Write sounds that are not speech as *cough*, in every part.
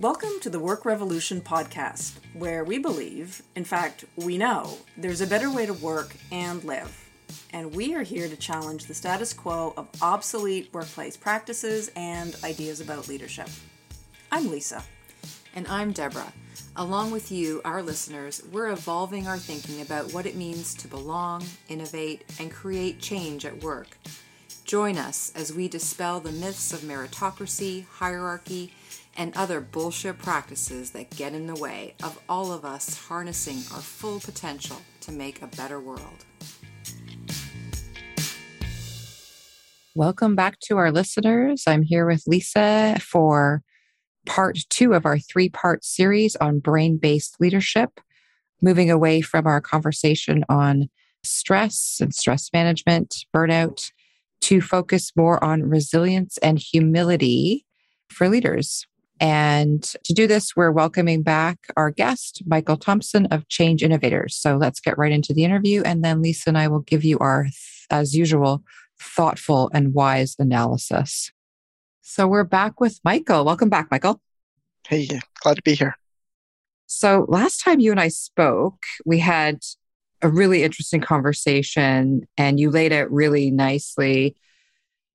Welcome to the Work Revolution podcast, where we believe, in fact, we know, there's a better way to work and live. And we are here to challenge the status quo of obsolete workplace practices and ideas about leadership. I'm Lisa. And I'm Deborah. Along with you, our listeners, we're evolving our thinking about what it means to belong, innovate, and create change at work. Join us as we dispel the myths of meritocracy, hierarchy, and other bullshit practices that get in the way of all of us harnessing our full potential to make a better world. Welcome back to our listeners. I'm here with Lisa for part two of our three part series on brain based leadership, moving away from our conversation on stress and stress management, burnout, to focus more on resilience and humility for leaders. And to do this, we're welcoming back our guest, Michael Thompson of Change Innovators. So let's get right into the interview. And then Lisa and I will give you our, as usual, thoughtful and wise analysis. So we're back with Michael. Welcome back, Michael. Hey, glad to be here. So last time you and I spoke, we had a really interesting conversation and you laid out really nicely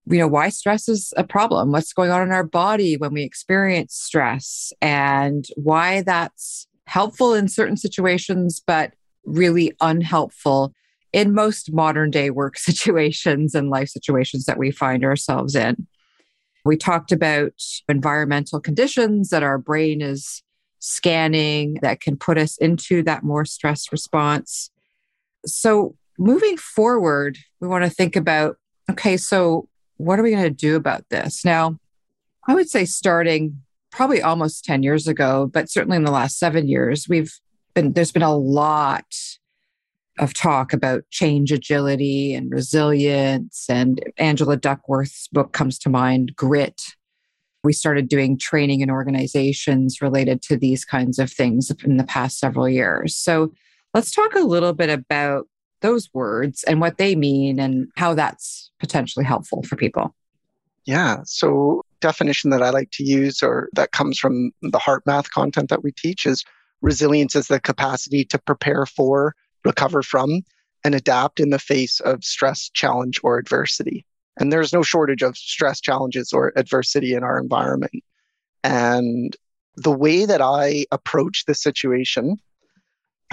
you know why stress is a problem? What's going on in our body when we experience stress? And why that's helpful in certain situations but really unhelpful in most modern day work *laughs* situations and life situations that we find ourselves in. We talked about environmental conditions that our brain is scanning that can put us into that more stress response. So, moving forward, we want to think about okay, so what are we going to do about this? Now, I would say starting probably almost 10 years ago, but certainly in the last seven years, we've been, there's been a lot of talk about change agility and resilience. And Angela Duckworth's book comes to mind, Grit. We started doing training in organizations related to these kinds of things in the past several years. So Let's talk a little bit about those words and what they mean and how that's potentially helpful for people. Yeah. So, definition that I like to use or that comes from the HeartMath content that we teach is resilience is the capacity to prepare for, recover from, and adapt in the face of stress, challenge, or adversity. And there's no shortage of stress, challenges, or adversity in our environment. And the way that I approach the situation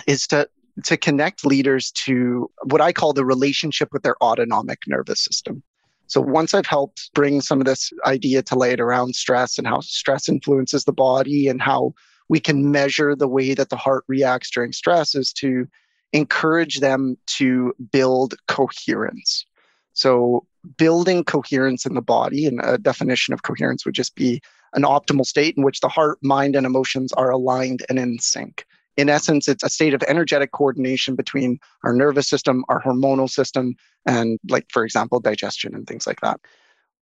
is to to connect leaders to what I call the relationship with their autonomic nervous system. So once I've helped bring some of this idea to light around stress and how stress influences the body and how we can measure the way that the heart reacts during stress is to encourage them to build coherence. So building coherence in the body and a definition of coherence would just be an optimal state in which the heart, mind and emotions are aligned and in sync in essence, it's a state of energetic coordination between our nervous system, our hormonal system, and, like, for example, digestion and things like that.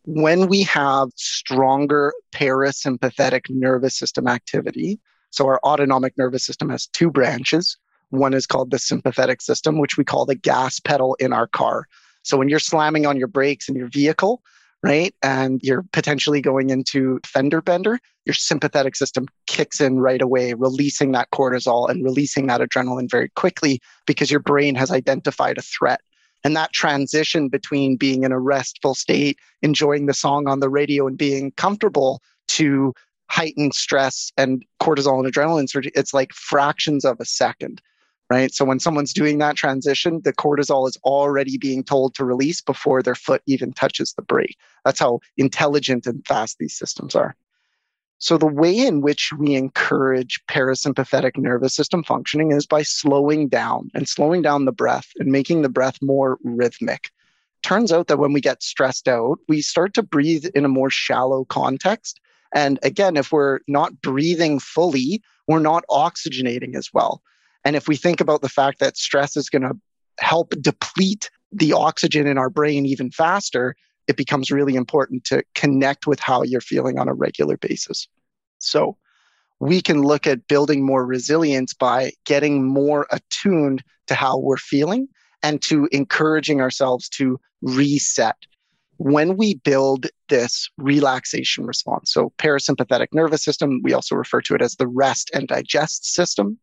When we have stronger parasympathetic nervous system activity, so our autonomic nervous system has two branches. One is called the sympathetic system, which we call the gas pedal in our car. So when you're slamming on your brakes in your vehicle, right? And you're potentially going into fender bender, your sympathetic system kicks in right away, releasing that cortisol and releasing that adrenaline very quickly because your brain has identified a threat. And that transition between being in a restful state, enjoying the song on the radio and being comfortable to heightened stress and cortisol and adrenaline it's like fractions of a second right? So when someone's doing that transition, the cortisol is already being told to release before their foot even touches the brake. That's how intelligent and fast these systems are. So the way in which we encourage parasympathetic nervous system functioning is by slowing down and slowing down the breath and making the breath more rhythmic. Turns out that when we get stressed out, we start to breathe in a more shallow context. And again, if we're not breathing fully, we're not oxygenating as well. And if we think about the fact that stress is going to help deplete the oxygen in our brain even faster, it becomes really important to connect with how you're feeling on a regular basis. So we can look at building more resilience by getting more attuned to how we're feeling and to encouraging ourselves to reset. when we build this relaxation response. So, parasympathetic nervous system, we also refer to it as the rest and digest system.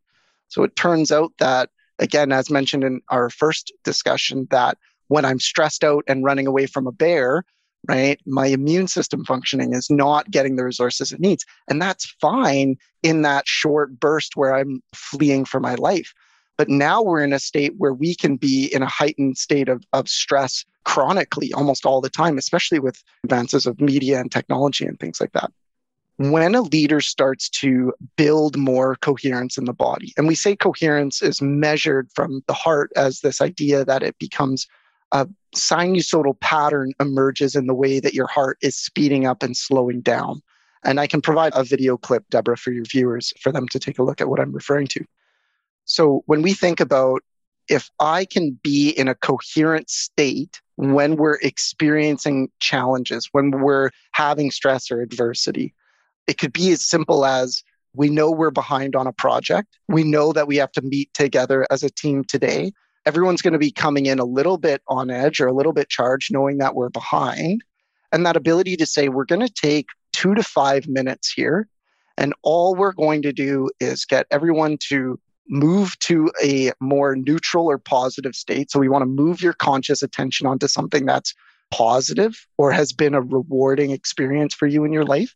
So, it turns out that, again, as mentioned in our first discussion, that when I'm stressed out and running away from a bear, right, my immune system functioning is not getting the resources it needs. And that's fine in that short burst where I'm fleeing for my life. But now we're in a state where we can be in a heightened state of, of stress chronically almost all the time, especially with advances of media and technology and things like that. When a leader starts to build more coherence in the body, and we say coherence is measured from the heart as this idea that it becomes a sinusoidal pattern emerges in the way that your heart is speeding up and slowing down. And I can provide a video clip, Deborah, for your viewers for them to take a look at what I'm referring to. So when we think about if I can be in a coherent state when we're experiencing challenges, when we're having stress or adversity, it could be as simple as we know we're behind on a project. We know that we have to meet together as a team today. Everyone's going to be coming in a little bit on edge or a little bit charged, knowing that we're behind. And that ability to say, we're going to take two to five minutes here. And all we're going to do is get everyone to move to a more neutral or positive state. So we want to move your conscious attention onto something that's positive or has been a rewarding experience for you in your life.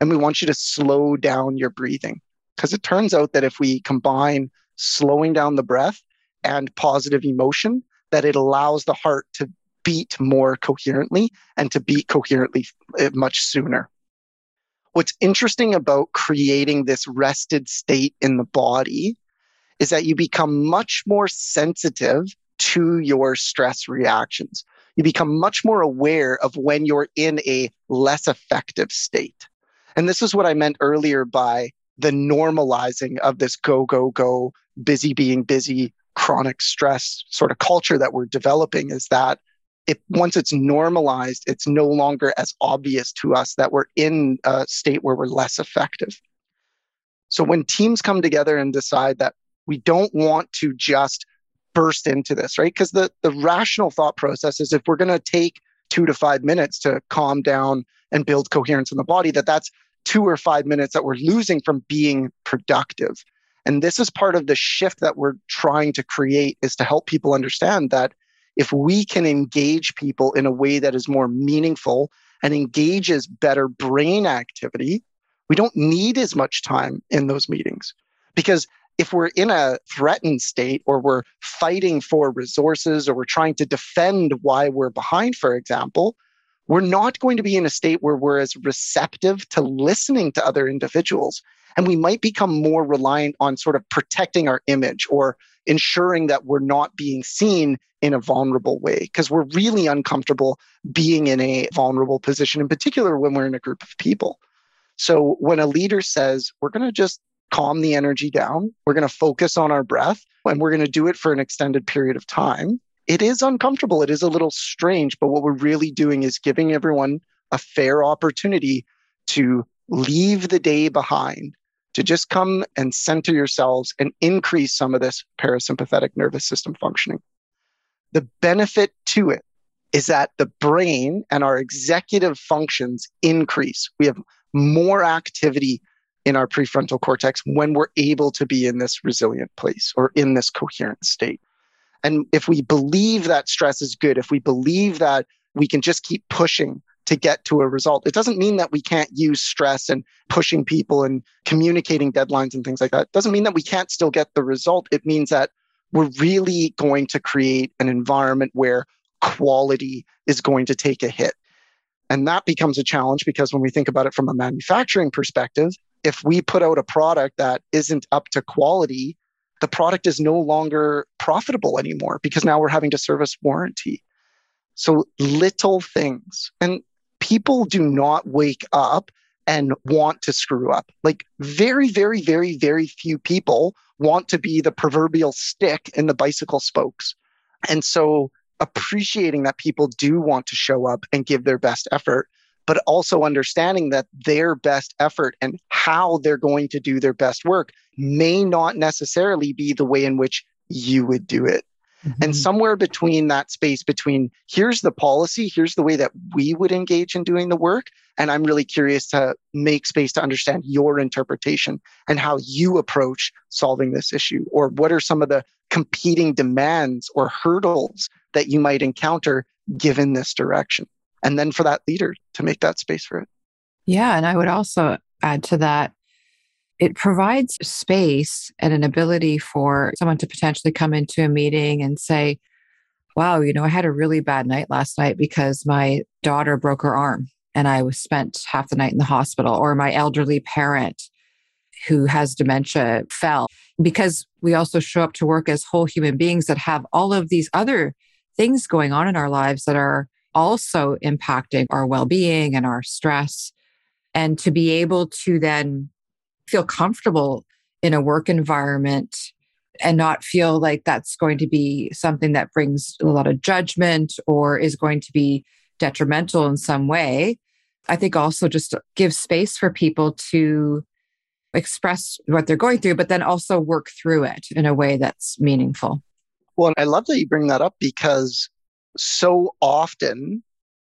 And we want you to slow down your breathing. Because it turns out that if we combine slowing down the breath and positive emotion, that it allows the heart to beat more coherently and to beat coherently eh, much sooner. What's interesting about creating this rested state in the body is that you become much more sensitive to your stress reactions. You become much more aware of when you're in a less effective state. And this is what I meant earlier by the normalizing of this go, go, go, busy being busy, chronic stress sort of culture that we're developing is that once it's normalized, it's no longer as obvious to us that we're in a state where we're less effective. So when teams come together and decide that we don't want to just burst into this, right? Because the, the rational thought process is if we're going to take two to five minutes to calm down and build coherence in the body, that that's two or five minutes that we're losing from being productive. And this is part of the shift that we're trying to create is to help people understand that if we can engage people in a way that is more meaningful and engages better brain activity, we don't need as much time in those meetings because if we're in a threatened state or we're fighting for resources or we're trying to defend why we're behind, for example, we're not going to be in a state where we're as receptive to listening to other individuals. And we might become more reliant on sort of protecting our image or ensuring that we're not being seen in a vulnerable way because we're really uncomfortable being in a vulnerable position, in particular when we're in a group of people. So when a leader says, we're going to just calm the energy down. We're going to focus on our breath and we're going to do it for an extended period of time. It is uncomfortable. It is a little strange, but what we're really doing is giving everyone a fair opportunity to leave the day behind, to just come and center yourselves and increase some of this parasympathetic nervous system functioning. The benefit to it is that the brain and our executive functions increase. We have more activity in our prefrontal cortex when we're able to be in this resilient place or in this coherent state. And if we believe that stress is good, if we believe that we can just keep pushing to get to a result, it doesn't mean that we can't use stress and pushing people and communicating deadlines and things like that. It doesn't mean that we can't still get the result. It means that we're really going to create an environment where quality is going to take a hit. And that becomes a challenge because when we think about it from a manufacturing perspective, if we put out a product that isn't up to quality, the product is no longer profitable anymore because now we're having to service warranty. So little things. And people do not wake up and want to screw up. Like very, very, very, very few people want to be the proverbial stick in the bicycle spokes. And so appreciating that people do want to show up and give their best effort but also understanding that their best effort and how they're going to do their best work may not necessarily be the way in which you would do it. Mm-hmm. And somewhere between that space between here's the policy, here's the way that we would engage in doing the work. And I'm really curious to make space to understand your interpretation and how you approach solving this issue. Or what are some of the competing demands or hurdles that you might encounter given this direction? And then for that leader to make that space for it. Yeah. And I would also add to that it provides space and an ability for someone to potentially come into a meeting and say, Wow, you know, I had a really bad night last night because my daughter broke her arm and I was spent half the night in the hospital, or my elderly parent who has dementia fell. Because we also show up to work as whole human beings that have all of these other things going on in our lives that are also impacting our well being and our stress. And to be able to then feel comfortable in a work environment and not feel like that's going to be something that brings a lot of judgment or is going to be detrimental in some way. I think also just give space for people to express what they're going through, but then also work through it in a way that's meaningful. Well, I love that you bring that up because so often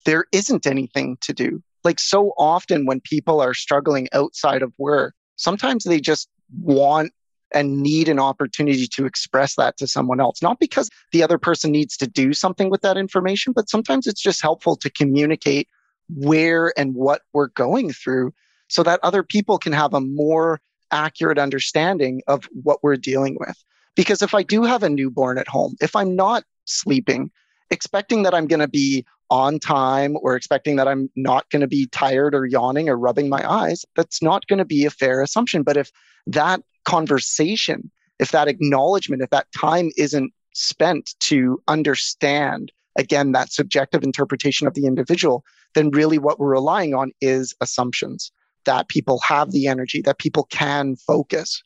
there isn't anything to do. Like so often when people are struggling outside of work, sometimes they just want and need an opportunity to express that to someone else. Not because the other person needs to do something with that information, but sometimes it's just helpful to communicate where and what we're going through so that other people can have a more accurate understanding of what we're dealing with. Because if I do have a newborn at home, if I'm not sleeping, expecting that I'm going to be on time or expecting that I'm not going to be tired or yawning or rubbing my eyes, that's not going to be a fair assumption. But if that conversation, if that acknowledgement, if that time isn't spent to understand, again, that subjective interpretation of the individual, then really what we're relying on is assumptions that people have the energy, that people can focus.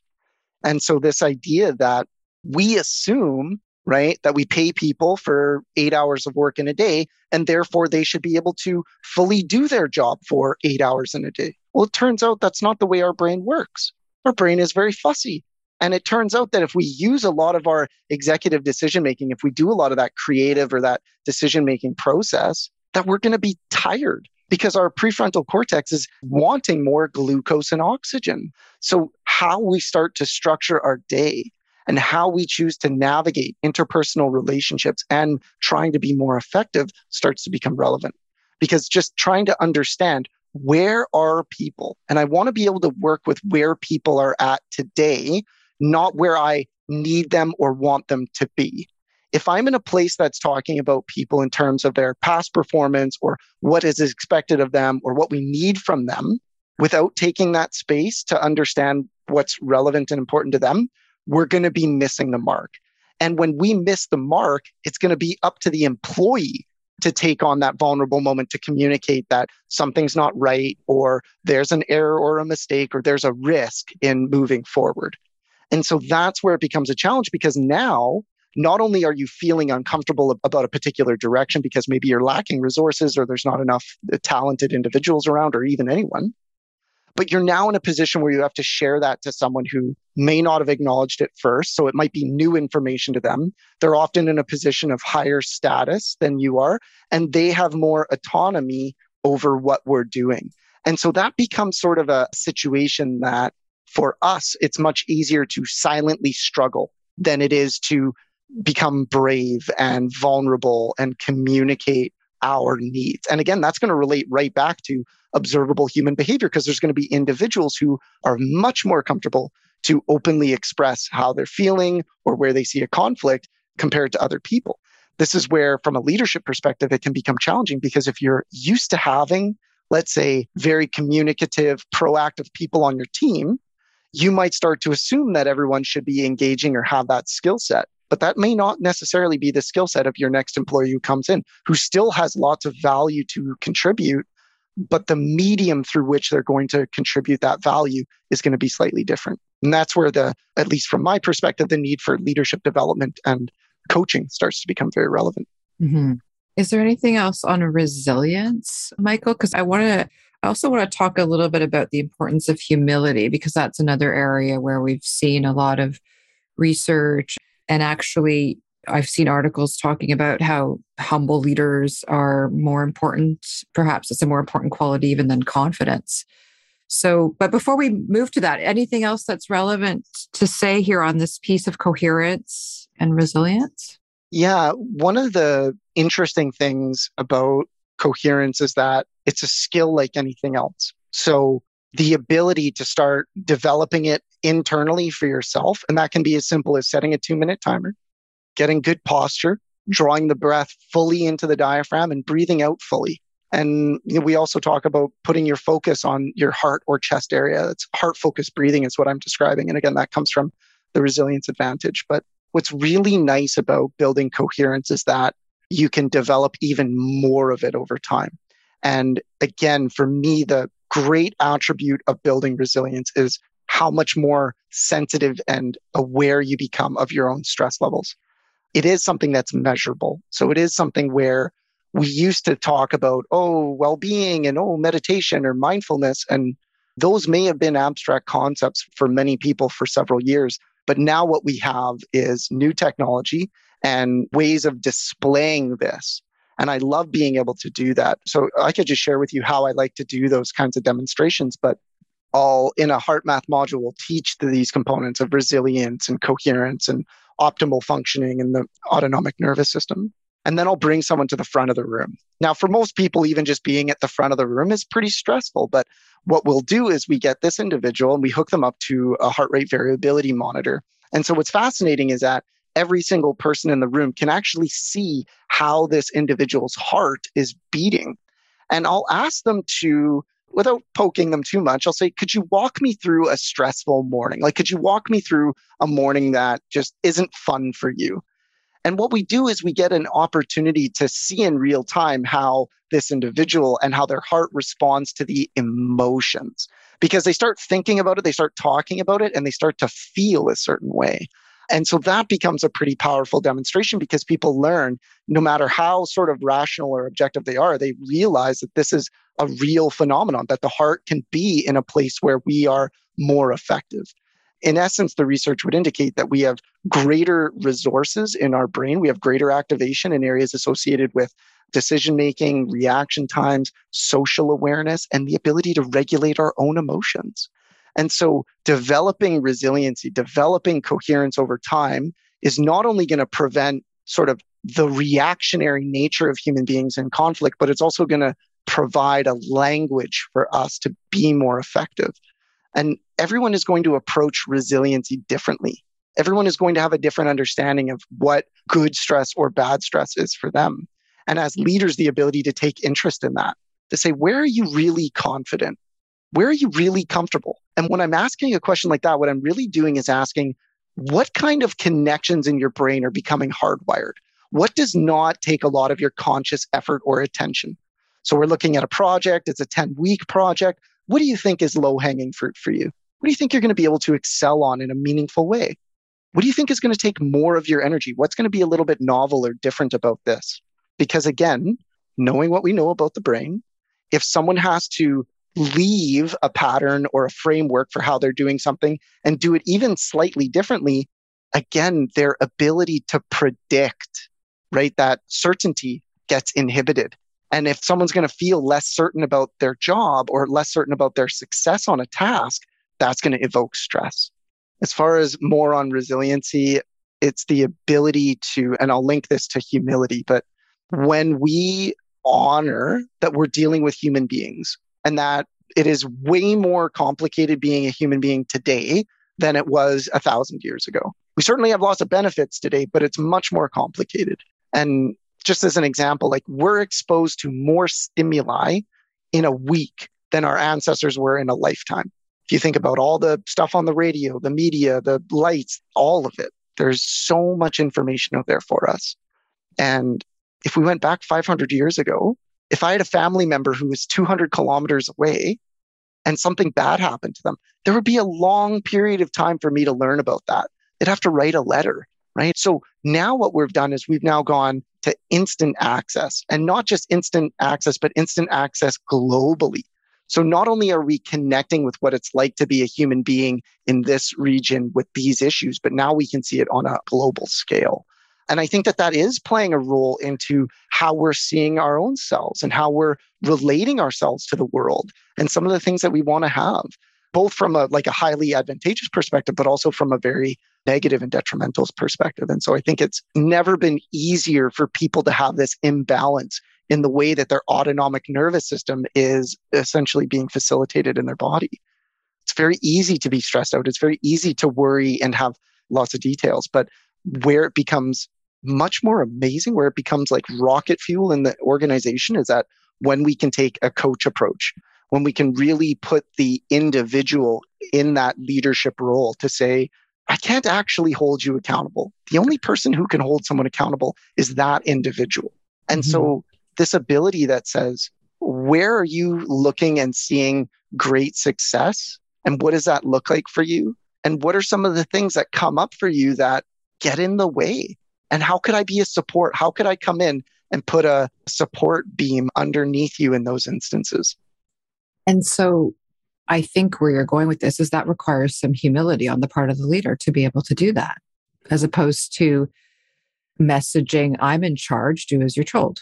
And so, this idea that we assume right? That we pay people for eight hours of work in a day, and therefore they should be able to fully do their job for eight hours in a day. Well, it turns out that's not the way our brain works. Our brain is very fussy. And it turns out that if we use a lot of our executive decision making, if we do a lot of that creative or that decision making process, that we're going to be tired because our prefrontal cortex is wanting more glucose and oxygen. So, how we start to structure our day and how we choose to navigate interpersonal relationships and trying to be more effective starts to become relevant. Because just trying to understand where are people, and I want to be able to work with where people are at today, not where I need them or want them to be. If I'm in a place that's talking about people in terms of their past performance or what is expected of them or what we need from them, without taking that space to understand what's relevant and important to them, we're going to be missing the mark. And when we miss the mark, it's going to be up to the employee to take on that vulnerable moment to communicate that something's not right or there's an error or a mistake or there's a risk in moving forward. And so that's where it becomes a challenge because now not only are you feeling uncomfortable about a particular direction because maybe you're lacking resources or there's not enough uh, talented individuals around or even anyone, but you're now in a position where you have to share that to someone who may not have acknowledged it first. So it might be new information to them. They're often in a position of higher status than you are, and they have more autonomy over what we're doing. And so that becomes sort of a situation that for us, it's much easier to silently struggle than it is to become brave and vulnerable and communicate our needs. And again, that's going to relate right back to observable human behavior because there's going to be individuals who are much more comfortable to openly express how they're feeling or where they see a conflict compared to other people. This is where, from a leadership perspective, it can become challenging because if you're used to having, let's say, very communicative, proactive people on your team, you might start to assume that everyone should be engaging or have that skill set. But that may not necessarily be the skill set of your next employee who comes in, who still has lots of value to contribute, but the medium through which they're going to contribute that value is going to be slightly different. And that's where the, at least from my perspective, the need for leadership development and coaching starts to become very relevant. Mm-hmm. Is there anything else on resilience, Michael? Because I want to, I also want to talk a little bit about the importance of humility, because that's another area where we've seen a lot of research and actually I've seen articles talking about how humble leaders are more important. Perhaps it's a more important quality even than confidence. So, but before we move to that, anything else that's relevant to say here on this piece of coherence and resilience? Yeah, one of the interesting things about coherence is that it's a skill like anything else. So, the ability to start developing it internally for yourself, and that can be as simple as setting a two minute timer, getting good posture, drawing the breath fully into the diaphragm, and breathing out fully. And we also talk about putting your focus on your heart or chest area. It's heart focused breathing is what I'm describing. And again, that comes from the resilience advantage. But what's really nice about building coherence is that you can develop even more of it over time. And again, for me, the great attribute of building resilience is how much more sensitive and aware you become of your own stress levels. It is something that's measurable. So it is something where we used to talk about, oh, well being and oh, meditation or mindfulness. And those may have been abstract concepts for many people for several years. But now what we have is new technology and ways of displaying this. And I love being able to do that. So I could just share with you how I like to do those kinds of demonstrations, but all in a HeartMath module will teach these components of resilience and coherence and optimal functioning in the autonomic nervous system and then I'll bring someone to the front of the room. Now, for most people, even just being at the front of the room is pretty stressful. But what we'll do is we get this individual and we hook them up to a heart rate variability monitor. And so what's fascinating is that every single person in the room can actually see how this individual's heart is beating. And I'll ask them to, without poking them too much, I'll say, could you walk me through a stressful morning? Like, could you walk me through a morning that just isn't fun for you? And what we do is we get an opportunity to see in real time how this individual and how their heart responds to the emotions because they start thinking about it, they start talking about it, and they start to feel a certain way. And so that becomes a pretty powerful demonstration because people learn no matter how sort of rational or objective they are, they realize that this is a real phenomenon, that the heart can be in a place where we are more effective in essence, the research would indicate that we have greater resources in our brain. We have greater activation in areas associated with decision making, reaction times, social awareness, and the ability to regulate our own emotions. And so, developing resiliency, developing coherence over time is not only going to prevent sort of the reactionary nature of human beings in conflict, but it's also going to provide a language for us to be more effective. And everyone is going to approach resiliency differently. Everyone is going to have a different understanding of what good stress or bad stress is for them. And as leaders, the ability to take interest in that, to say, where are you really confident? Where are you really comfortable? And when I'm asking a question like that, what I'm really doing is asking, what kind of connections in your brain are becoming hardwired? What does not take a lot of your conscious effort or attention? So we're looking at a project, it's a 10 week project. What do you think is low hanging fruit for you? What do you think you're going to be able to excel on in a meaningful way? What do you think is going to take more of your energy? What's going to be a little bit novel or different about this? Because again, knowing what we know about the brain, if someone has to leave a pattern or a framework for how they're doing something and do it even slightly differently, again, their ability to predict, right, that certainty gets inhibited. And if someone's going to feel less certain about their job or less certain about their success on a task, that's going to evoke stress. As far as more on resiliency, it's the ability to, and I'll link this to humility, but when we honor that we're dealing with human beings and that it is way more complicated being a human being today than it was a thousand years ago. We certainly have lots of benefits today, but it's much more complicated. And just as an example, like we're exposed to more stimuli in a week than our ancestors were in a lifetime. If you think about all the stuff on the radio, the media, the lights, all of it, there's so much information out there for us. And if we went back 500 years ago, if I had a family member who was 200 kilometers away and something bad happened to them, there would be a long period of time for me to learn about that. They'd have to write a letter, right? So now what we've done is we've now gone to instant access and not just instant access, but instant access globally. So not only are we connecting with what it's like to be a human being in this region with these issues, but now we can see it on a global scale. And I think that that is playing a role into how we're seeing our own selves and how we're relating ourselves to the world and some of the things that we want to have, both from a like a highly advantageous perspective, but also from a very negative and detrimental perspective. And so I think it's never been easier for people to have this imbalance in the way that their autonomic nervous system is essentially being facilitated in their body. It's very easy to be stressed out. It's very easy to worry and have lots of details. But where it becomes much more amazing, where it becomes like rocket fuel in the organization, is that when we can take a coach approach, when we can really put the individual in that leadership role to say, I can't actually hold you accountable. The only person who can hold someone accountable is that individual. And mm-hmm. so, this ability that says, where are you looking and seeing great success? And what does that look like for you? And what are some of the things that come up for you that get in the way? And how could I be a support? How could I come in and put a support beam underneath you in those instances? And so I think where you're going with this is that requires some humility on the part of the leader to be able to do that, as opposed to messaging, I'm in charge, do as you're told.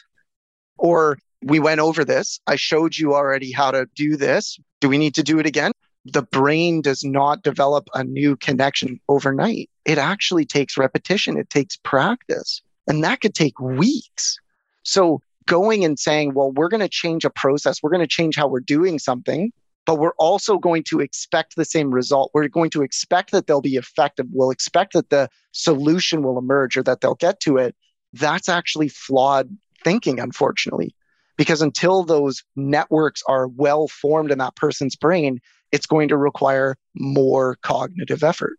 Or we went over this. I showed you already how to do this. Do we need to do it again? The brain does not develop a new connection overnight. It actually takes repetition, it takes practice, and that could take weeks. So, going and saying, well, we're going to change a process, we're going to change how we're doing something, but we're also going to expect the same result. We're going to expect that they'll be effective. We'll expect that the solution will emerge or that they'll get to it. That's actually flawed thinking, unfortunately, because until those networks are well formed in that person's brain, it's going to require more cognitive effort.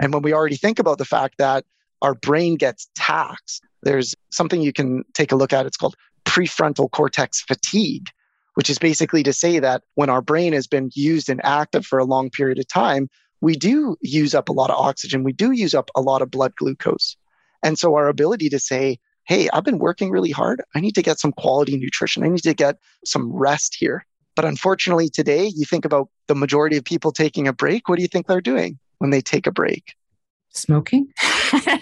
And when we already think about the fact that our brain gets taxed, there's something you can take a look at. It's called prefrontal cortex fatigue, which is basically to say that when our brain has been used and active for a long period of time, we do use up a lot of oxygen. We do use up a lot of blood glucose. And so our ability to say, hey, I've been working really hard. I need to get some quality nutrition. I need to get some rest here. But unfortunately, today, you think about the majority of people taking a break. What do you think they're doing when they take a break? Smoking.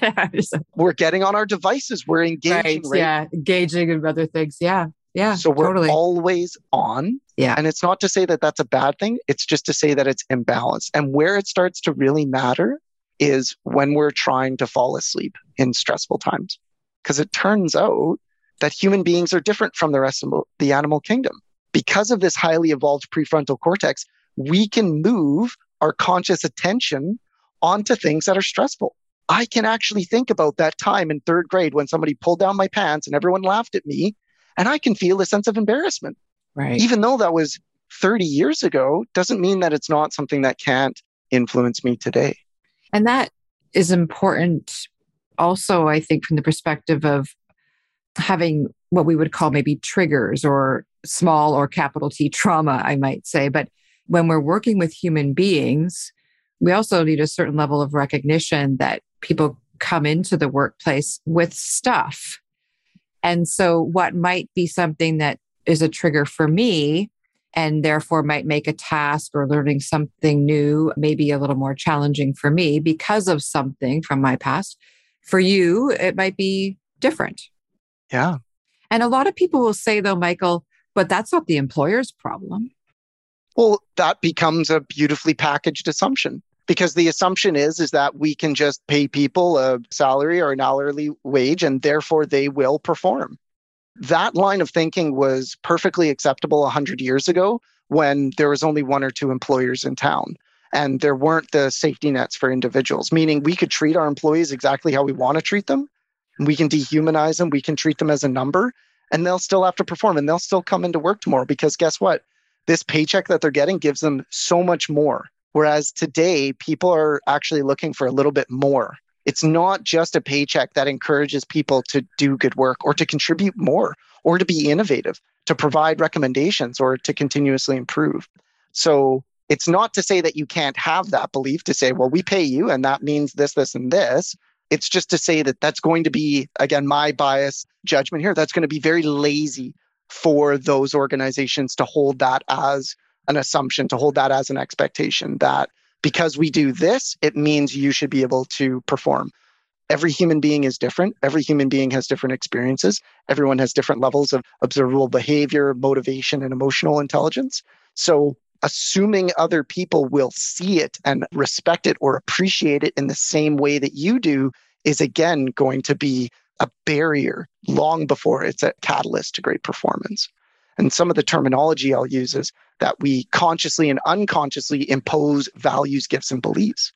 *laughs* we're getting on our devices. We're engaging. Right, right? Yeah. Engaging in other things. Yeah. Yeah. So we're totally. always on. Yeah. And it's not to say that that's a bad thing. It's just to say that it's imbalanced. And where it starts to really matter is when we're trying to fall asleep in stressful times. Because it turns out that human beings are different from the rest of the animal kingdom because of this highly evolved prefrontal cortex, we can move our conscious attention onto things that are stressful. I can actually think about that time in third grade when somebody pulled down my pants and everyone laughed at me, and I can feel a sense of embarrassment. Right. Even though that was 30 years ago, doesn't mean that it's not something that can't influence me today. And that is important also, I think, from the perspective of having what we would call maybe triggers or small or capital T trauma, I might say. But when we're working with human beings, we also need a certain level of recognition that people come into the workplace with stuff. And so, what might be something that is a trigger for me and therefore might make a task or learning something new maybe a little more challenging for me because of something from my past. For you, it might be different. Yeah. And a lot of people will say, though, Michael, but that's not the employer's problem. Well, that becomes a beautifully packaged assumption because the assumption is is that we can just pay people a salary or an hourly wage and therefore they will perform. That line of thinking was perfectly acceptable 100 years ago when there was only one or two employers in town and there weren't the safety nets for individuals, meaning we could treat our employees exactly how we want to treat them. We can dehumanize them, we can treat them as a number, and they'll still have to perform and they'll still come into work tomorrow because guess what? This paycheck that they're getting gives them so much more. Whereas today, people are actually looking for a little bit more. It's not just a paycheck that encourages people to do good work or to contribute more or to be innovative, to provide recommendations or to continuously improve. So it's not to say that you can't have that belief to say, well, we pay you and that means this, this, and this. It's just to say that that's going to be, again, my bias judgment here, that's going to be very lazy for those organizations to hold that as an assumption, to hold that as an expectation that because we do this, it means you should be able to perform. every human being is different. Every human being has different experiences. Everyone has different levels of observable behavior, motivation, and emotional intelligence. So, assuming other people will see it and respect it or appreciate it in the same way that you do is again going to be a barrier long before it's a catalyst to great performance. And some of the terminology I'll use is that we consciously and unconsciously impose values, gifts, and beliefs.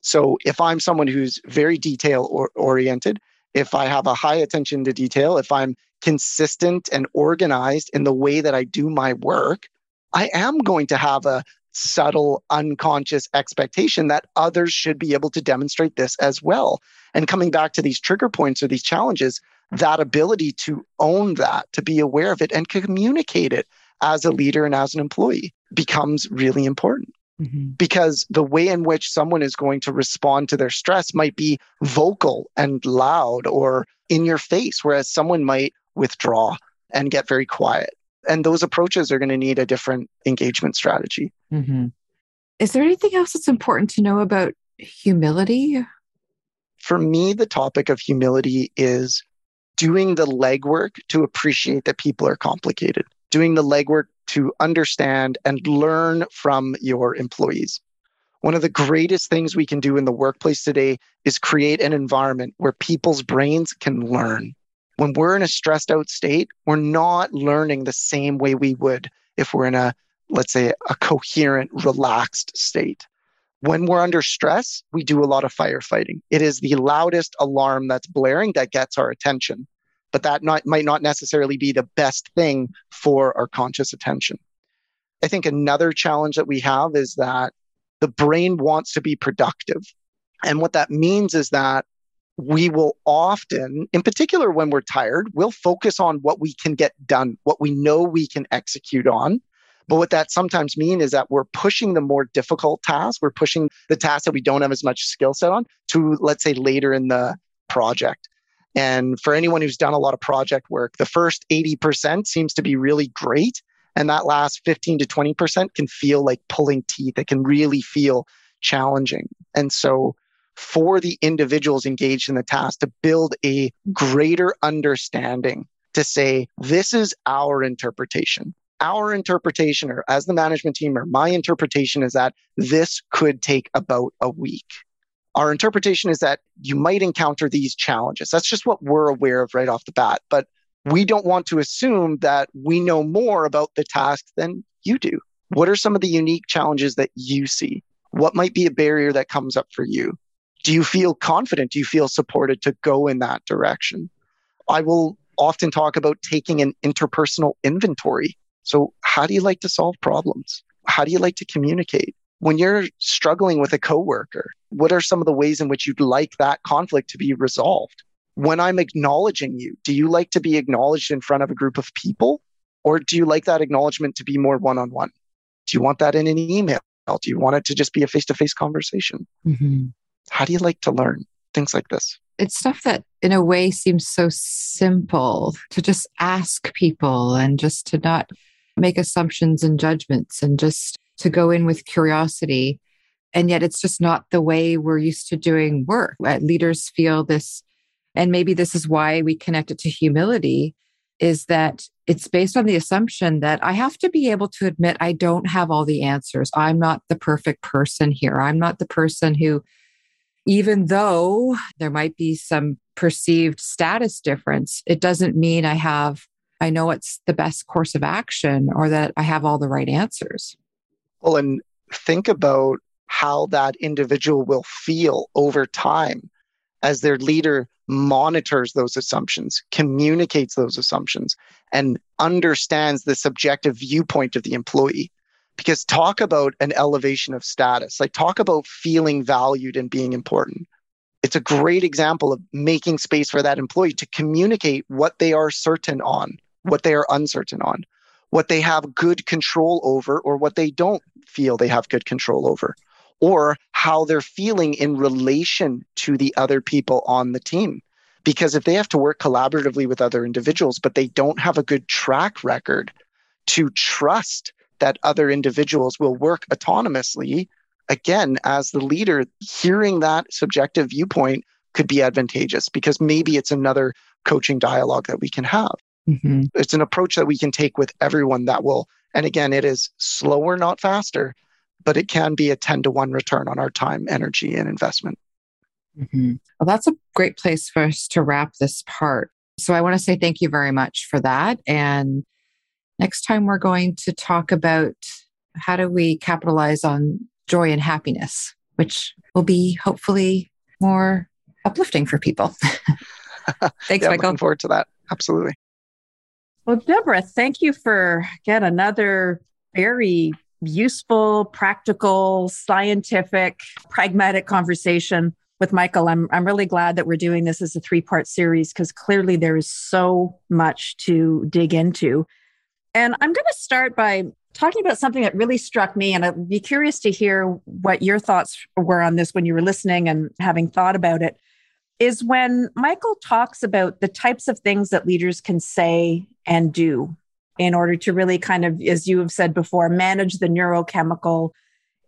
So if I'm someone who's very detail oriented, if I have a high attention to detail, if I'm consistent and organized in the way that I do my work, I am going to have a subtle, unconscious expectation that others should be able to demonstrate this as well. And coming back to these trigger points or these challenges, that ability to own that, to be aware of it and communicate it as a leader and as an employee becomes really important. Mm-hmm. Because the way in which someone is going to respond to their stress might be vocal and loud or in your face, whereas someone might withdraw and get very quiet. And those approaches are going to need a different engagement strategy. Mm-hmm. Is there anything else that's important to know about humility? For me, the topic of humility is doing the legwork to appreciate that people are complicated, doing the legwork to understand and learn from your employees. One of the greatest things we can do in the workplace today is create an environment where people's brains can learn. When we're in a stressed out state, we're not learning the same way we would if we're in a, let's say, a coherent, relaxed state. When we're under stress, we do a lot of firefighting. It is the loudest alarm that's blaring that gets our attention but that not, might not necessarily be the best thing for our conscious attention. I think another challenge that we have is that the brain wants to be productive. And what that means is that we will often, in particular when we're tired, we'll focus on what we can get done, what we know we can execute on. But what that sometimes means is that we're pushing the more difficult tasks, we're pushing the tasks that we don't have as much skill set on to, let's say, later in the project. And for anyone who's done a lot of project work, the first 80% seems to be really great. And that last 15 to 20% can feel like pulling teeth. It can really feel challenging. And so, for the individuals engaged in the task to build a greater understanding to say, this is our interpretation. Our interpretation, or as the management team, or my interpretation is that this could take about a week. Our interpretation is that you might encounter these challenges. That's just what we're aware of right off the bat. But we don't want to assume that we know more about the task than you do. What are some of the unique challenges that you see? What might be a barrier that comes up for you? Do you feel confident? Do you feel supported to go in that direction? I will often talk about taking an interpersonal inventory. So, how do you like to solve problems? How do you like to communicate? when you're struggling with a coworker, what are some of the ways in which you'd like that conflict to be resolved? When I'm acknowledging you, do you like to be acknowledged in front of a group of people? Or do you like that acknowledgement to be more one on one? Do you want that in an email? Do you want it to just be a face to face conversation? Mm-hmm. How do you like to learn? Things like this. It's stuff that, in a way, seems so simple to just ask people and just to not make assumptions and judgments and just to go in with curiosity. And yet it's just not the way we're used to doing work. Uh, leaders feel this, and maybe this is why we connect it to humility, is that it's based on the assumption that I have to be able to admit I don't have all the answers. I'm not the perfect person here. I'm not the person who, even though there might be some perceived status difference, it doesn't mean I have, I know it's the best course of action or that I have all the right answers. Well, and think about how that individual will feel over time as their leader monitors those assumptions, communicates those assumptions, and understands the subjective viewpoint of the employee. Because talk about an elevation of status, like talk about feeling valued and being important. It's a great example of making space for that employee to communicate what they are certain on, what they are uncertain on, what they have good control over or what they don't feel they have good control over, or how they're feeling in relation to the other people on the team. Because if they have to work collaboratively with other individuals, but they don't have a good track record to trust that other individuals will work autonomously, again, as the leader, hearing that subjective viewpoint could be advantageous because maybe it's another coaching dialogue that we can have. Mm-hmm. It's an approach that we can take with everyone that will, and again, it is slower, not faster, but it can be a 10 to 1 return on our time, energy, and investment. Mm-hmm. Well, that's a great place for us to wrap this part. So I want to say thank you very much for that. And next time we're going to talk about how do we capitalize on joy and happiness, which will be hopefully more uplifting for people. *laughs* Thanks, yeah, Michael. Looking forward to that. Absolutely. Well, Deborah, thank you for again another very useful, practical, scientific, pragmatic conversation with Michael. I'm I'm really glad that we're doing this as a three-part series because clearly there is so much to dig into. And I'm going to start by talking about something that really struck me and I'd be curious to hear what your thoughts were on this when you were listening and having thought about it is when Michael talks about the types of things that leaders can say and do in order to really kind of, as you have said before, manage the neurochemical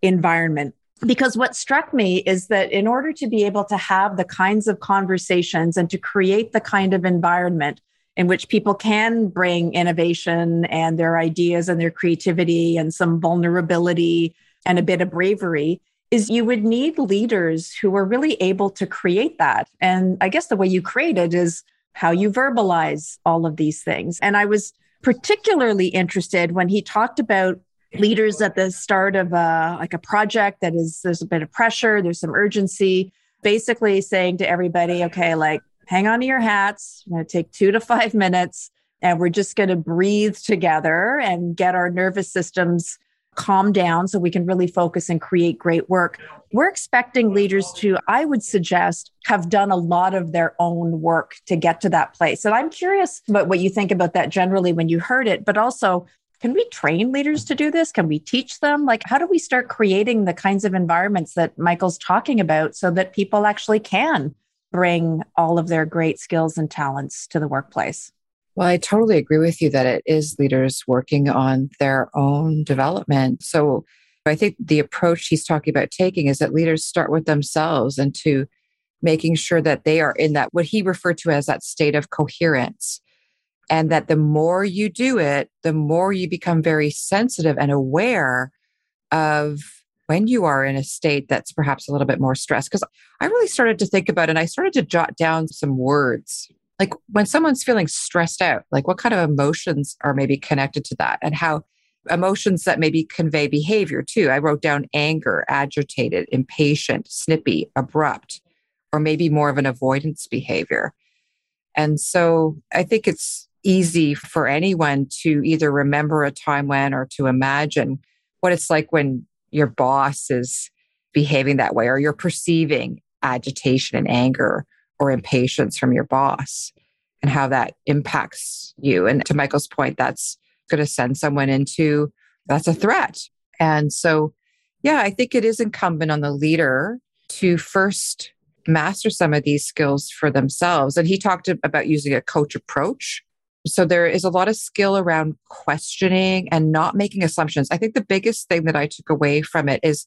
environment. Because what struck me is that in order to be able to have the kinds of conversations and to create the kind of environment in which people can bring innovation and their ideas and their creativity and some vulnerability and a bit of bravery, is you would need leaders who are really able to create that. And I guess the way you create it is how you verbalize all of these things. And I was particularly interested when he talked about leaders at the start of a like a project that is there's a bit of pressure there's some urgency basically saying to everybody okay like hang on to your hats i'm going to take two to five minutes and we're just going to breathe together and get our nervous systems calm down so we can really focus and create great work. We're expecting leaders to, I would suggest, have done a lot of their own work to get to that place. And I'm curious about what you think about that generally when you heard it, but also can we train leaders to do this? Can we teach them? Like, how do we start creating the kinds of environments that Michael's talking about so that people actually can bring all of their great skills and talents to the workplace? Well, I totally agree with you that it is leaders working on their own development. So I think the approach he's talking about taking is that leaders start with themselves and to making sure that they are in that, what he referred to as that state of coherence. And that the more you do it, the more you become very sensitive and aware of when you are in a state that's perhaps a little bit more stressed. Because I really started to think about it and I started to jot down some words like when someone's feeling stressed out, like what kind of emotions are maybe connected to that and how emotions that maybe convey behavior too. I wrote down anger, agitated, impatient, snippy, abrupt, or maybe more of an avoidance behavior. And so I think it's easy for anyone to either remember a time when or to imagine what it's like when your boss is behaving that way or you're perceiving agitation and anger or impatience from your boss and how that impacts you. And to Michael's point, that's going to send someone into that's a threat. And so, yeah, I think it is incumbent on the leader to first master some of these skills for themselves. And he talked about using a coach approach. So there is a lot of skill around questioning and not making assumptions. I think the biggest thing that I took away from it is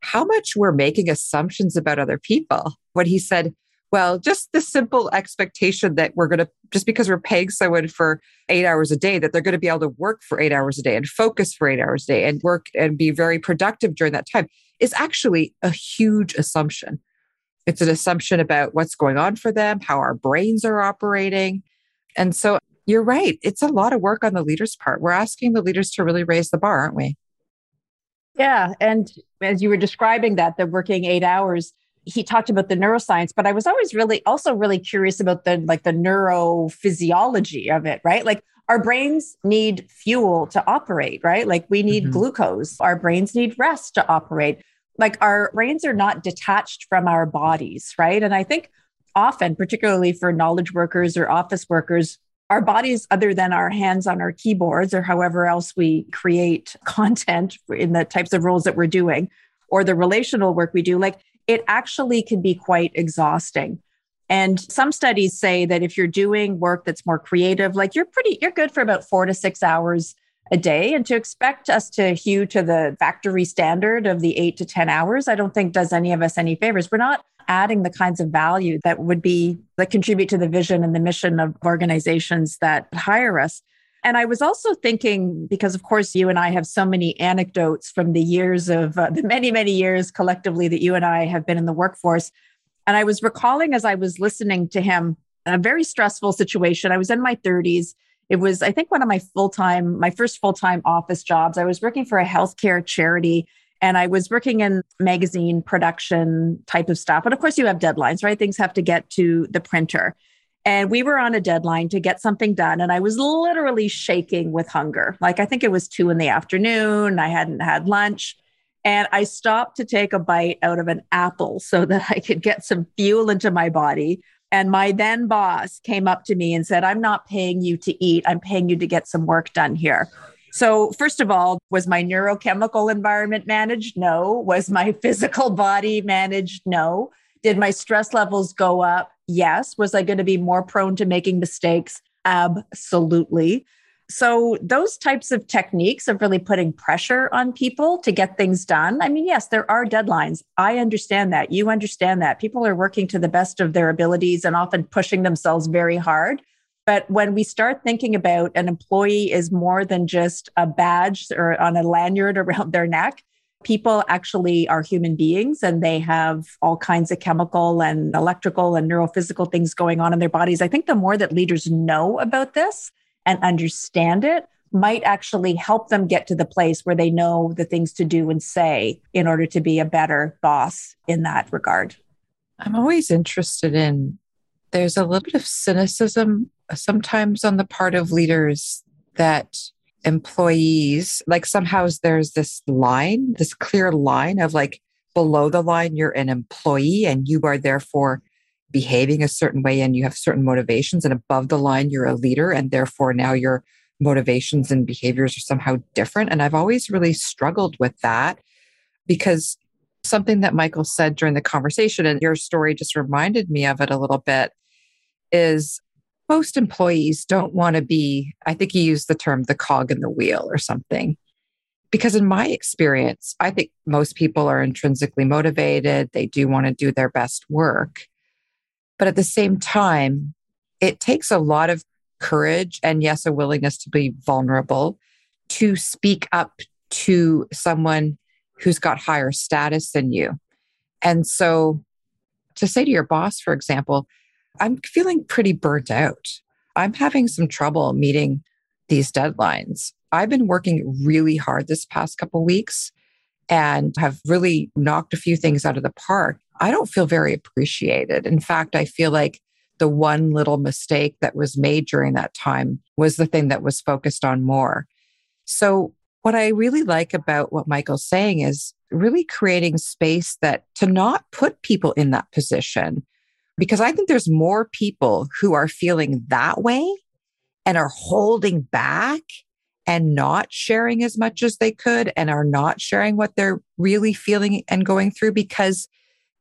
how much we're making assumptions about other people. When he said, well, just the simple expectation that we're going to, just because we're paying someone for eight hours a day, that they're going to be able to work for eight hours a day and focus for eight hours a day and work and be very productive during that time is actually a huge assumption. It's an assumption about what's going on for them, how our brains are operating. And so you're right. It's a lot of work on the leader's part. We're asking the leaders to really raise the bar, aren't we? Yeah. And as you were describing that, the working eight hours, he talked about the neuroscience, but I was always really also really curious about the like the neurophysiology of it, right? Like our brains need fuel to operate, right? Like we need mm-hmm. glucose. Our brains need rest to operate. Like our brains are not detached from our bodies, right? And I think often, particularly for knowledge workers or office workers, our bodies, other than our hands on our keyboards or however else we create *laughs* content in the types of roles that we're doing, or the relational work we do, like it actually can be quite exhausting. And some studies say that if you're doing work that's more creative, like you're pretty, you're good for about four to six hours a day. And to expect us to hew to the factory standard of the eight to 10 hours, I don't think does any of us any favors. We're not adding the kinds of value that would be that contribute to the vision and the mission of organizations that hire us. And I was also thinking, because of course, you and I have so many anecdotes from the years of uh, *laughs* the many, many years collectively that you and I have been in the workforce. And I was recalling as I was listening to him a very stressful situation. I was in my 30s. It was, I think, one of my full time, my first full time office jobs. I was working for a healthcare charity and I was working in magazine production type of stuff. And of course, you have deadlines, right? Things have to get to the printer. And we were on a deadline to get something done. And I was literally shaking with hunger. Like, I think it was two in the afternoon. I hadn't had lunch. And I stopped to take a bite out of an apple so *laughs* that I could get some fuel into my body. And my then boss came up to me and said, I'm not paying you to eat. I'm paying you to get some work done here. So, first of all, was my neurochemical environment managed? No. Was my *laughs* physical body managed? No. Did my stress levels go up? Yes. Was I going to be more prone to making mistakes? Absolutely. So, those types of techniques of really putting pressure on people to get things done. I mean, yes, there are deadlines. I understand that. You understand that. People are working to the best of their abilities and often pushing themselves very hard. But when we start thinking about an employee is more than just a badge or on a lanyard around *laughs* their neck, people actually are human beings and they have all kinds of chemical and electrical and neurophysical things going on in their bodies. I think the more that leaders know about this and understand it, might actually help them get to the place where they know the things to do and say in order to be a better boss in that regard. I'm always interested in there's a little bit of cynicism sometimes on the part of leaders that employees, like somehow there's this line, this clear line of like below the line, you're an employee and you are therefore behaving a certain way and you have certain motivations. And above the line, you're a leader and therefore now your motivations and behaviors are somehow different. And I've always really struggled with that because something that Michael said during the conversation, and your story just reminded me of it a little bit, is most employees don't want to be, I think he used the term the cog in the wheel or something. Because in my experience, I think most people are intrinsically motivated. They do want to do their best work. But at the same time, it takes a lot of courage and, yes, a willingness to be vulnerable to speak up to someone who's got higher status than you. And so to say to your boss, for example, I'm feeling pretty burnt out. I'm having some trouble meeting these deadlines. I've been working really hard this past couple weeks and have really knocked a few things out of the park. I don't feel very appreciated. In fact, I feel like the one little mistake that was made during that time was the thing that was focused on more. So, what I really like about what Michael's saying is really creating space that to not put people in that position because I think there's more people who are feeling that way and are holding back and not sharing as much as they could and are not sharing what they're really feeling and going through because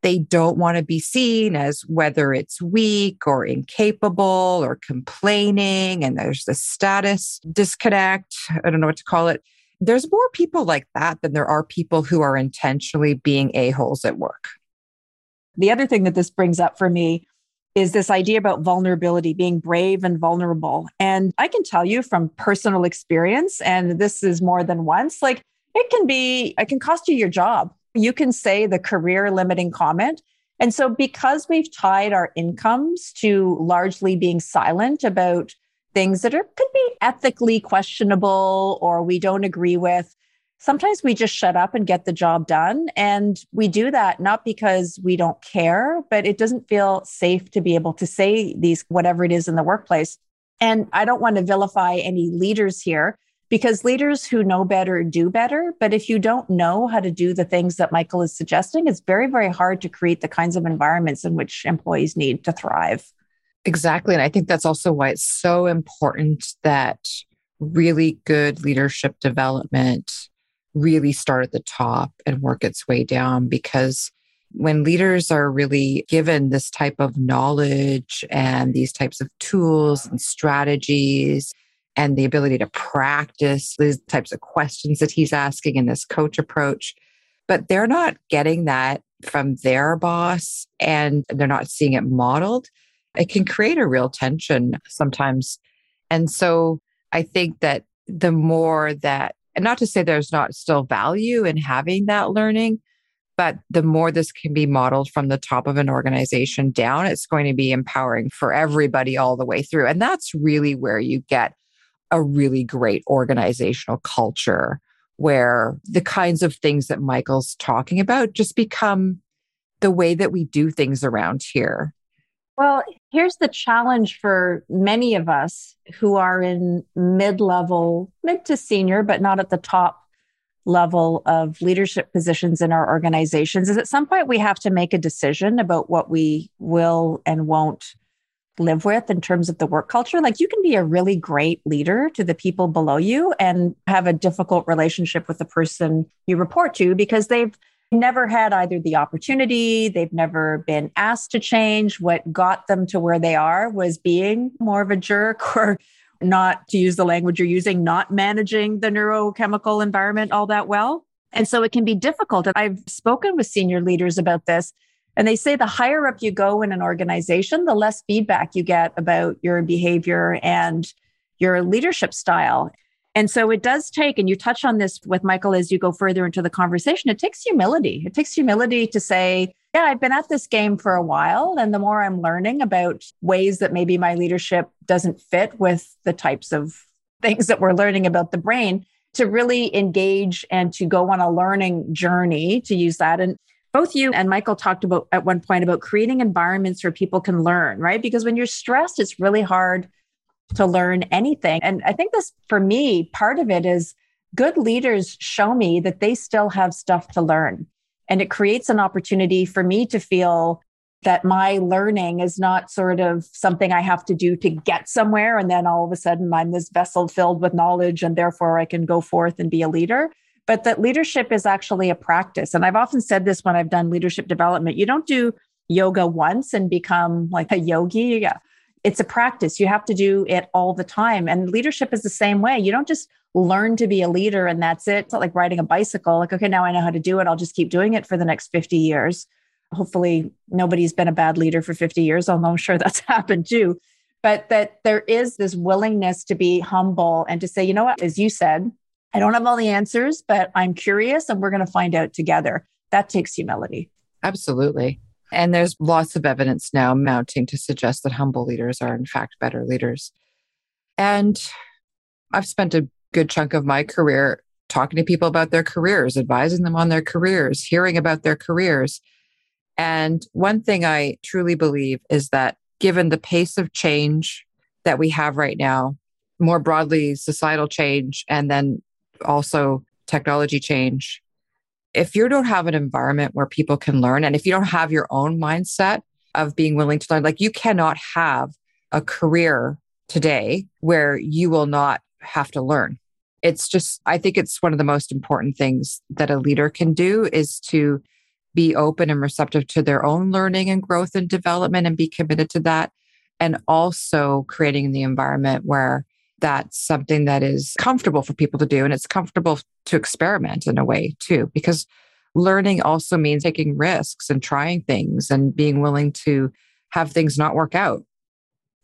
they don't want to be seen as whether it's weak or incapable or complaining. And there's the status disconnect. I don't know what to call it. There's more people like that than there are people who are intentionally being a-holes at work. The other thing that this brings up for me is this idea about vulnerability, being brave and vulnerable. And I can tell you from personal experience, and this is more than once, like it can be, it can cost you your job. You can say the career limiting comment. And so, because we've tied our incomes to largely being silent about things that are could be ethically questionable or we don't agree with, sometimes we just shut up and get the job done. And we do that not because we don't care, but it doesn't feel safe to be able to say these, whatever it is in the workplace. And I don't want to vilify any leaders here because leaders who know better do better. But if you don't know how to do the things that Michael is suggesting, it's very, very hard to create the kinds of environments in which employees need to thrive. Exactly. And I think that's also why it's so important that really good leadership development really start at the top and work its way down because when leaders are really given this type of knowledge and these types of tools and strategies and the ability to practice these types of questions that he's asking in this coach approach. But they're not getting that from their boss and they're not seeing it modeled. It can create a real tension sometimes. And so I think that the more that, and not to say there's not still value in having that learning, but the more this can be modeled from the top of an organization down, it's going to be empowering for everybody all the way through. And that's really where you get a really great organizational culture where the kinds of things that Michael's talking about just become the way that we do things around here. Well, here's the challenge for many of us who are in mid level, mid to senior, but not at the top level of leadership positions in our organizations is at some point we have to make a decision about what we will and won't live with in terms of the work culture. Like you can be a really great leader to the people below you and have a difficult relationship with the person you report to because they've never had either the opportunity, they've never been asked to change. What got them to where they are was being more of a jerk *laughs* or not to use the language you're using, not managing the neurochemical environment all that well. And so it can be difficult. And I've spoken with senior leaders about this. And they say the higher up you go in an organization, the less feedback you get about your behavior and your leadership style. And so it does take, and you touch on this with Michael as you go further into the conversation, it takes humility. It takes humility to say, yeah, I've been at this game for a while. And the more I'm learning about ways that maybe my leadership doesn't fit with the types of things that we're learning about the brain, to really engage and to go on a learning journey to use that. And both you and Michael talked about at one point about creating environments where people can learn, right? Because when you're stressed, it's really hard to learn anything. And I think this, for me, part of it is good leaders show me that they still have stuff to learn. And it creates an opportunity for me to feel that my learning is not sort of something I have to do to get somewhere. And then all of a sudden I'm this vessel filled with knowledge and therefore I can go forth and be a leader. But that leadership is actually a practice. And I've often said this when I've done leadership development. You don't do yoga once and become like a yogi. Yeah it's a practice. You have to do it all the time. And leadership is the same way. You don't just learn to be a leader and that's it. It's not like riding a bicycle. Like, okay, now I know how to do it. I'll just keep doing it for the next 50 years. Hopefully, nobody's been a bad leader for 50 years, although I'm sure *laughs* that's happened too. But that there is this willingness to be humble and to say, you know what, as you said, I don't have all the answers, but I'm curious and we're going to find out together. That takes humility. Absolutely. And there's lots of evidence now mounting to suggest that humble leaders are, in fact, better leaders. And I've spent a good chunk of my career talking to people about their careers, advising them on their careers, hearing about their careers. And one thing I truly believe is that given the pace of change that we have right now, more broadly, societal change, and then also technology change, if you don't have an environment where people can learn, and if you don't have your own mindset of being willing to learn, like you cannot have a career today where you will not have to learn. It's just, I think it's one of the most important things that a leader can do is to be open and receptive to their own learning and growth and development and be committed to that. And also creating the environment where that's something that is comfortable for people to do and it's comfortable to experiment in a way too because learning also means taking risks and trying things and being willing to have things not work out.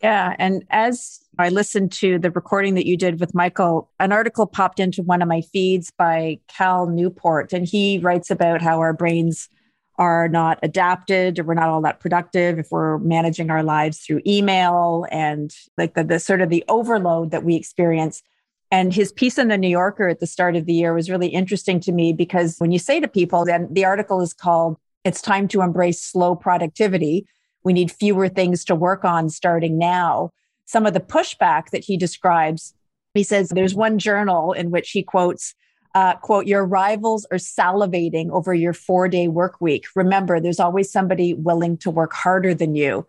Yeah and as i listened to the recording that you did with michael an article popped into one of my feeds by cal newport and he writes about how our brains are not adapted or we're not all that productive if we're managing our lives through email and like the, the sort of the overload that we experience. And his piece in the new yorker at the start of the year was really interesting to me because when you say to people then the article is called it's time to embrace slow productivity. We need fewer things to work on starting now. Some of the pushback that he describes he says there's one journal in which he quotes uh, quote, your rivals are salivating over your four day work week. Remember, there's always somebody willing to work harder than you.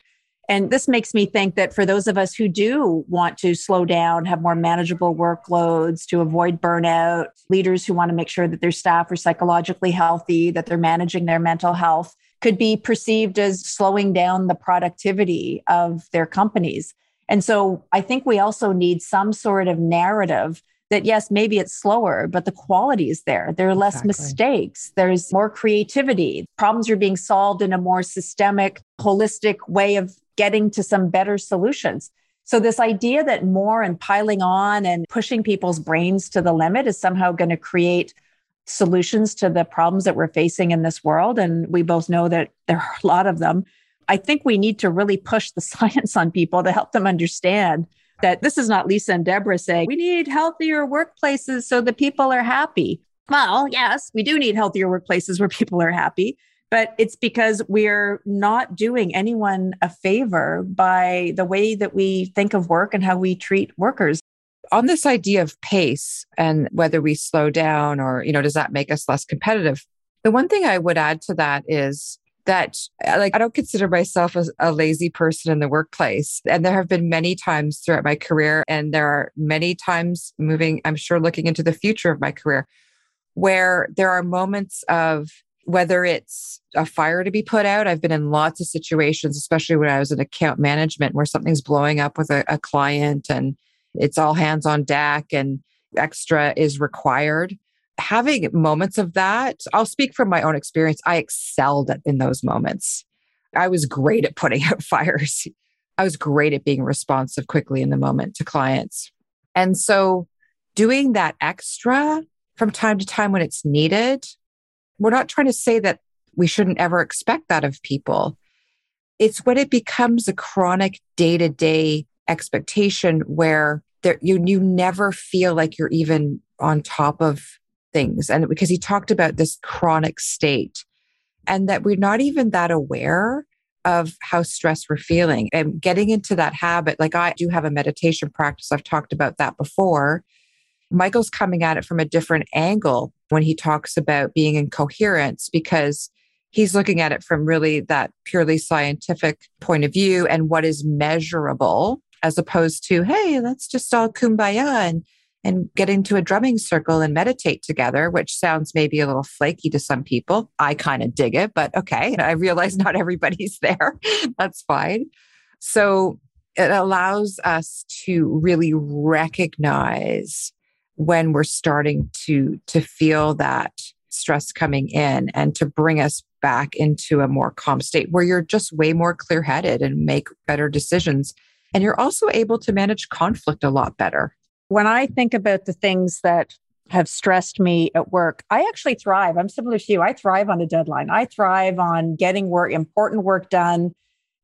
And this makes me think that for those of us who do want to slow down, have more manageable workloads, to avoid burnout, leaders who want to make sure that their staff are psychologically healthy, that they're managing their mental health, could be perceived as slowing down the productivity of their companies. And so I think we also need some sort of narrative that yes, maybe it's slower, but the quality is there. There are less exactly. mistakes. There's more creativity. Problems are being solved in a more systemic, holistic way of getting to some better solutions. So, this idea that more and piling on and pushing people's brains to the limit is somehow going to create solutions to the problems that we're facing in this world. And we both know that there are a lot of them. I think we need to really push the *laughs* science on people to help them understand that this is not Lisa and Deborah saying we need healthier workplaces so that people are happy. Well, yes, we do need healthier workplaces where people are happy, but it's because we're not doing anyone a favor by the way that we think of work and how we treat workers. On this idea of pace and whether we slow down or, you know, does that make us less competitive? The one thing I would add to that is that like I don't consider myself a, a, lazy person in the workplace. And there have been many times throughout my career, and there are many times moving, I'm sure, looking into the future of my career, where there are moments of whether it's a fire to be put out. I've been in lots of situations, especially when I was in account management, where something's blowing up with a, a client and it's all hands on deck and extra is required having moments of that, I'll speak from my own experience. I excelled in those moments. I was great at putting *laughs* out fires. I was great at being responsive quickly in the moment to clients. And so doing that extra from time to time when it's needed, we're not trying to say that we shouldn't ever expect that of people. It's when it becomes a chronic day to day expectation where there, you, you never feel like you're even on top of things. And because he talked about this chronic state and that we're not even that aware of how stressed we're feeling and getting into that habit. Like I do have a meditation practice. I've talked about that before. Michael's coming at it from a different angle when he talks about being in coherence because he's looking at it from really that purely scientific point of view and what is measurable as opposed to, hey, let's just all kumbaya and and get into a drumming circle and meditate together, which sounds maybe a little flaky to some people. I kind of dig it, but okay. *laughs* I realize not everybody's *laughs* there. That's fine. So it allows us to really recognize when we're starting to to feel that stress coming in and to bring us back into a more calm state where you're just way more clear-headed and make better decisions and you're also able to manage conflict a lot better when I think about the things that have stressed me at work, I actually thrive. I'm similar to you. I thrive on a deadline. I thrive on getting work, important work done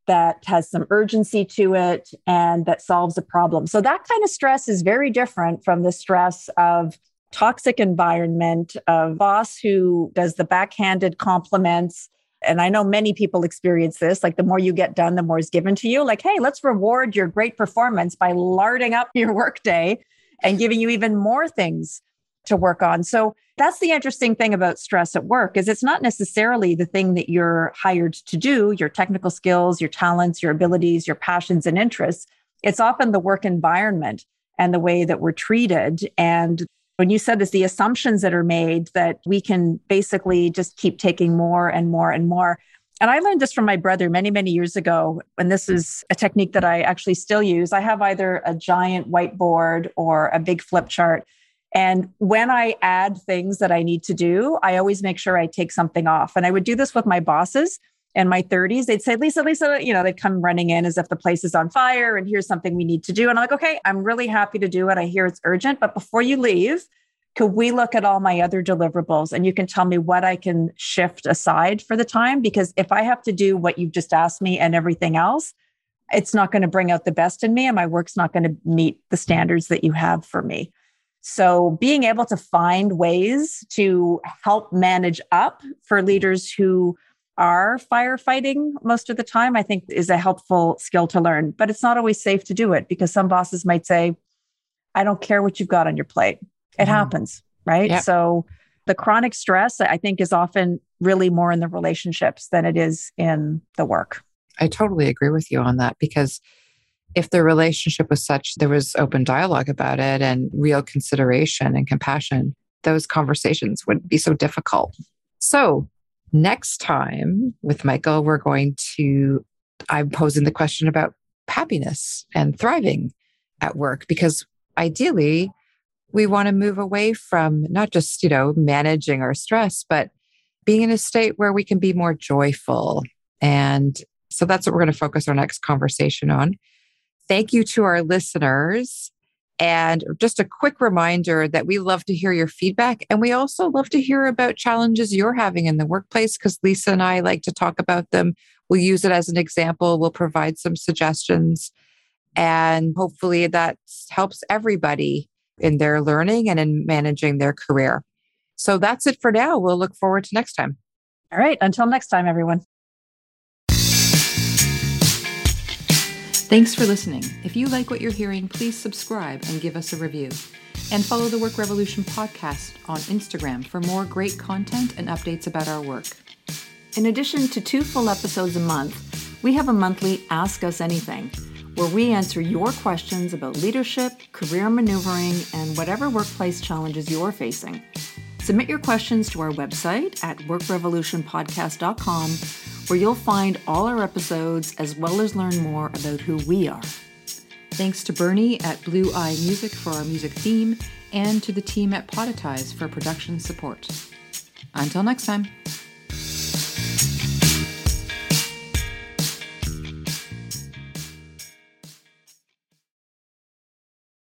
that has some urgency to it and that solves a problem. So that kind of stress is very different from the stress of toxic environment, of boss who does the backhanded compliments. And I know many people experience this. Like the more you get done, the more is given to you. Like, hey, let's reward your great performance by larding up *laughs* your workday and giving you even more things to work on. So that's the interesting thing about stress at work is it's not necessarily the thing that you're hired to do, your technical skills, your talents, your abilities, your passions and interests. It's often the work environment and the way that we're treated and when you said this, the assumptions that are made that we can basically just keep taking more and more and more. And I learned this from my brother many, many years ago. And this is a technique that I actually still use. I have either a giant whiteboard or a big flip chart. And when I add things that I need to do, I always make sure I take something off. And I would do this with my bosses in my 30s. They'd say, Lisa, Lisa, you know, they'd come running in as if the place is on fire and here's something we need to do. And I'm like, okay, I'm really happy to do it. I hear it's urgent. But before you leave, could we look at all my other deliverables and you can tell me what I can shift aside for the time? Because if I have to do what you've just asked me and everything else, it's not going to bring out the best in me and my work's not going to meet the standards that you have for me. So, being able to find ways to help manage up for leaders who are firefighting most of the time, I think is a helpful skill to learn. But it's not always safe to do it because some bosses might say, I don't care what you've got on your plate. It mm happens, right? Yep. So the chronic stress, I think, is often really more in the relationships than it is in the work. I totally agree with you on that because if the relationship was such there was open dialogue about it and real consideration and compassion, those conversations wouldn't be so difficult. So, next time with Michael, we're going to, I'm posing the question about happiness and thriving at work because ideally we want to move away from not just, you know, managing our stress, but being in a state where we can be more joyful. And so that's what we're going to focus our next conversation on. Thank you to our listeners. And just a quick reminder that we love to hear your feedback. And we also love to hear about challenges you're having in the workplace because Lisa and I like to talk about them. We'll use it as an example, we'll provide some suggestions. And hopefully that helps everybody in their learning and in managing their career. So that's it for now. We'll look forward to next time. All right. Until next time, everyone. Thanks for listening. If you like what you're hearing, please subscribe and give us a review. And follow the Work Revolution podcast on Instagram for more great content and updates about our work. In addition to two full episodes a month, we have a monthly Ask Us Anything, where we answer your questions about leadership, career maneuvering, and whatever workplace challenges you're facing. Submit your questions to our website at workrevolutionpodcast.com where you'll find all our episodes as well as learn more about who we are. Thanks to Bernie at Blue Eye Music for our music theme and to the team at Podetize for production support. Until next time.